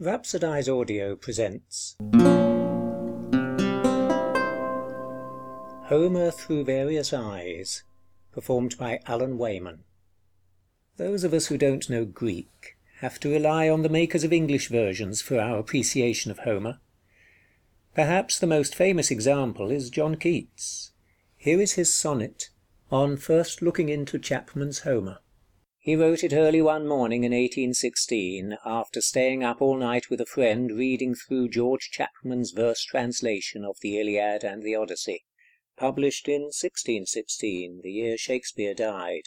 Rhapsodize Audio presents Homer Through Various Eyes, performed by Alan Wayman. Those of us who don't know Greek have to rely on the makers of English versions for our appreciation of Homer. Perhaps the most famous example is John Keats. Here is his sonnet on first looking into Chapman's Homer. He wrote it early one morning in 1816, after staying up all night with a friend reading through George Chapman's verse translation of the Iliad and the Odyssey, published in 1616, the year Shakespeare died.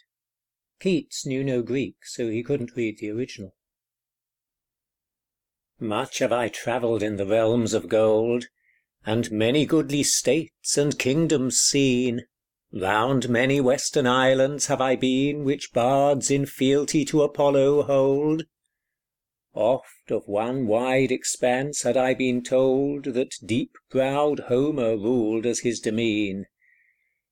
Keats knew no Greek, so he couldn't read the original. Much have I travelled in the realms of gold, and many goodly states and kingdoms seen. Round many western islands have I been, Which bards in fealty to Apollo hold. Oft of one wide expanse had I been told, That deep browed Homer ruled as his demesne;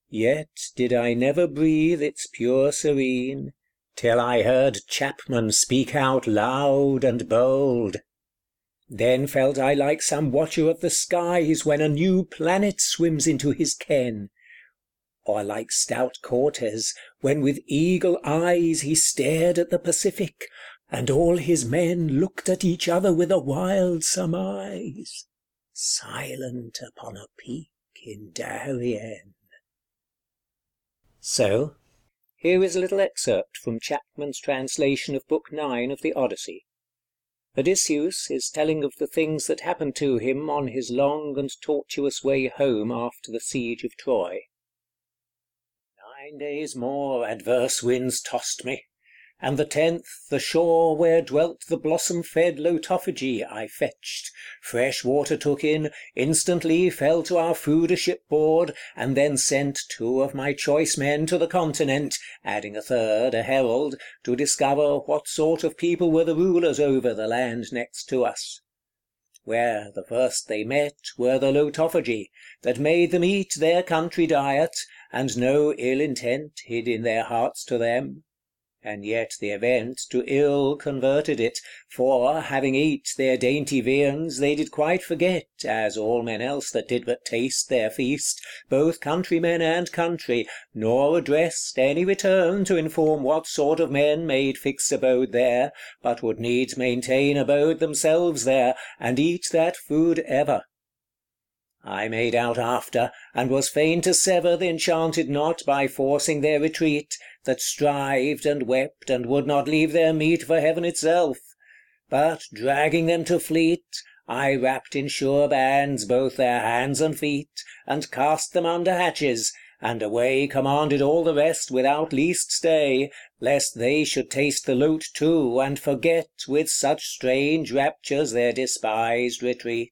Yet did I never breathe its pure serene, Till I heard Chapman speak out loud and bold. Then felt I like some watcher of the skies, When a new planet swims into his ken or like stout Cortez, when with eagle eyes He stared at the Pacific, and all his men Looked at each other with a wild surmise, Silent upon a peak in Darien. So, here is a little excerpt from Chapman's translation of Book Nine of the Odyssey. Odysseus is telling of the things that happened to him on his long and tortuous way home after the siege of Troy. Nine days more adverse winds tossed me, and the tenth the shore Where dwelt the blossom fed Lotophagi I fetched, fresh water took in, instantly Fell to our food a shipboard, and then sent Two of my choice men to the continent, Adding a third, a herald, to discover What sort of people were the rulers over The land next to us. Where the first they met Were the Lotophagi, that made them eat Their country diet, and no ill intent Hid in their hearts to them; and yet the event To ill converted it, for, having eat Their dainty viands, they did quite forget, As all men else that did but taste their feast, Both countrymen and country, nor addressed Any return to inform what sort of men Made fixed abode there, but would needs maintain Abode themselves there, and eat that food ever. I made out after, and was fain to sever Th' enchanted knot by forcing their retreat, That strived and wept, and would not leave their meat For heaven itself; but dragging them to fleet, I wrapped in sure bands both their hands and feet, And cast them under hatches, and away Commanded all the rest without least stay, Lest they should taste the loot too, and forget With such strange raptures their despised retreat.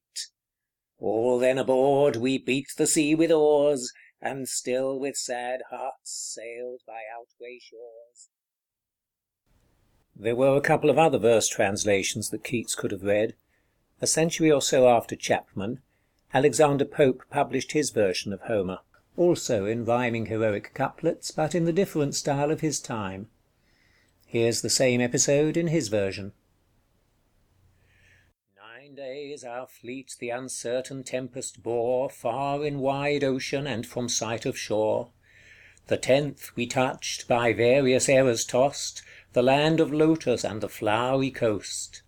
All then aboard, we beat the sea with oars, And still with sad hearts sailed by outway shores. There were a couple of other verse translations that Keats could have read. A century or so after Chapman, Alexander Pope published his version of Homer, also in rhyming heroic couplets, but in the different style of his time. Here's the same episode in his version. Nine days our fleet the uncertain tempest bore Far in wide ocean and from sight of shore. The tenth we touched, by various errors tossed, The land of lotus and the flowery coast.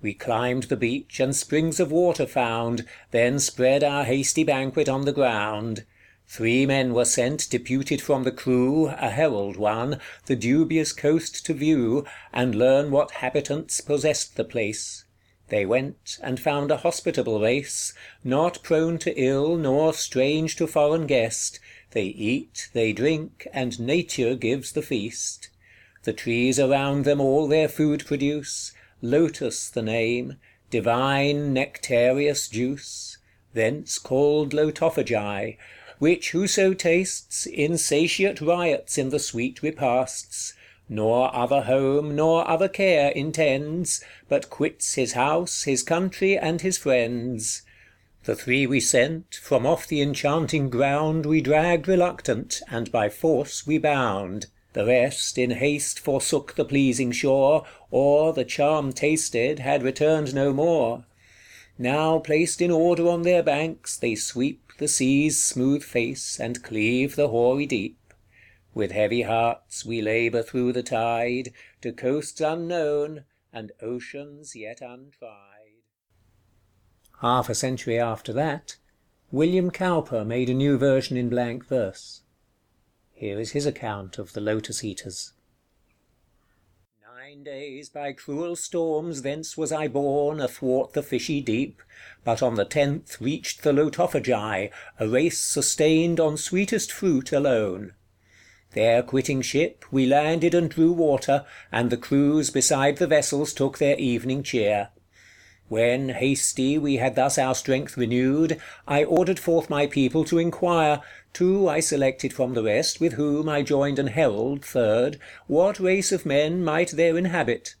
We climbed the beach, and springs of water found, Then spread our hasty banquet on the ground. Three men were sent, deputed from the crew, A herald one, the dubious coast to view, And learn what habitants possessed the place. They went, and found a hospitable race, Not prone to ill, nor strange to foreign guest; They eat, they drink, and nature gives the feast. The trees around them all their food produce, Lotus the name, divine nectareous juice, Thence called Lotophagi, which whoso tastes, Insatiate riots in the sweet repasts nor other home, nor other care intends, But quits his house, his country, and his friends. The three we sent, from off the enchanting ground We dragged reluctant, and by force we bound. The rest in haste forsook the pleasing shore, Or, the charm tasted, had returned no more. Now placed in order on their banks, they sweep The sea's smooth face, and cleave the hoary deep. With heavy hearts we labour through the tide, To coasts unknown, and oceans yet untried. Half a century after that, William Cowper made a new version in blank verse. Here is his account of the Lotus eaters: Nine days by cruel storms thence was I borne Athwart the fishy deep, but on the tenth Reached the Lotophagi, a race sustained On sweetest fruit alone. There quitting ship, we landed and drew water, and the crews Beside the vessels took their evening cheer. When, hasty, we had thus our strength renewed, I ordered forth my people to inquire, Two I selected from the rest, with whom I joined an herald, third, what race of men Might there inhabit.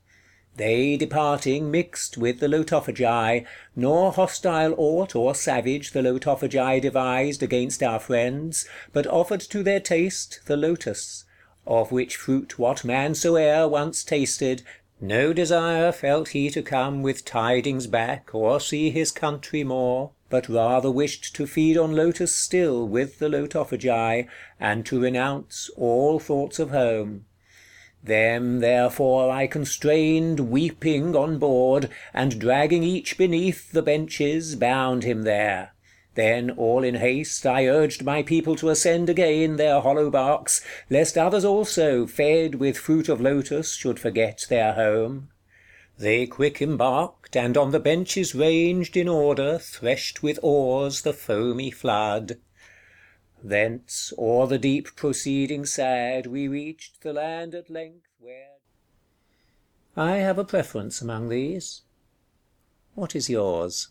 They departing mixed with the Lotophagi, nor hostile aught or savage the Lotophagi devised Against our friends, but offered to their taste The lotus; of which fruit what man soe'er Once tasted, no desire felt he to come With tidings back, or see his country more but rather wished to feed on lotus still with the Lotophagi, and to renounce all thoughts of home. Them therefore I constrained, weeping, on board, and dragging each beneath the benches, bound him there. Then all in haste I urged my people to ascend again their hollow barks, lest others also, fed with fruit of lotus, should forget their home. They quick embarked, and on the benches ranged In order, threshed with oars the foamy flood. Thence, o'er the deep proceeding sad, we reached The land at length where I have a preference among these. What is yours?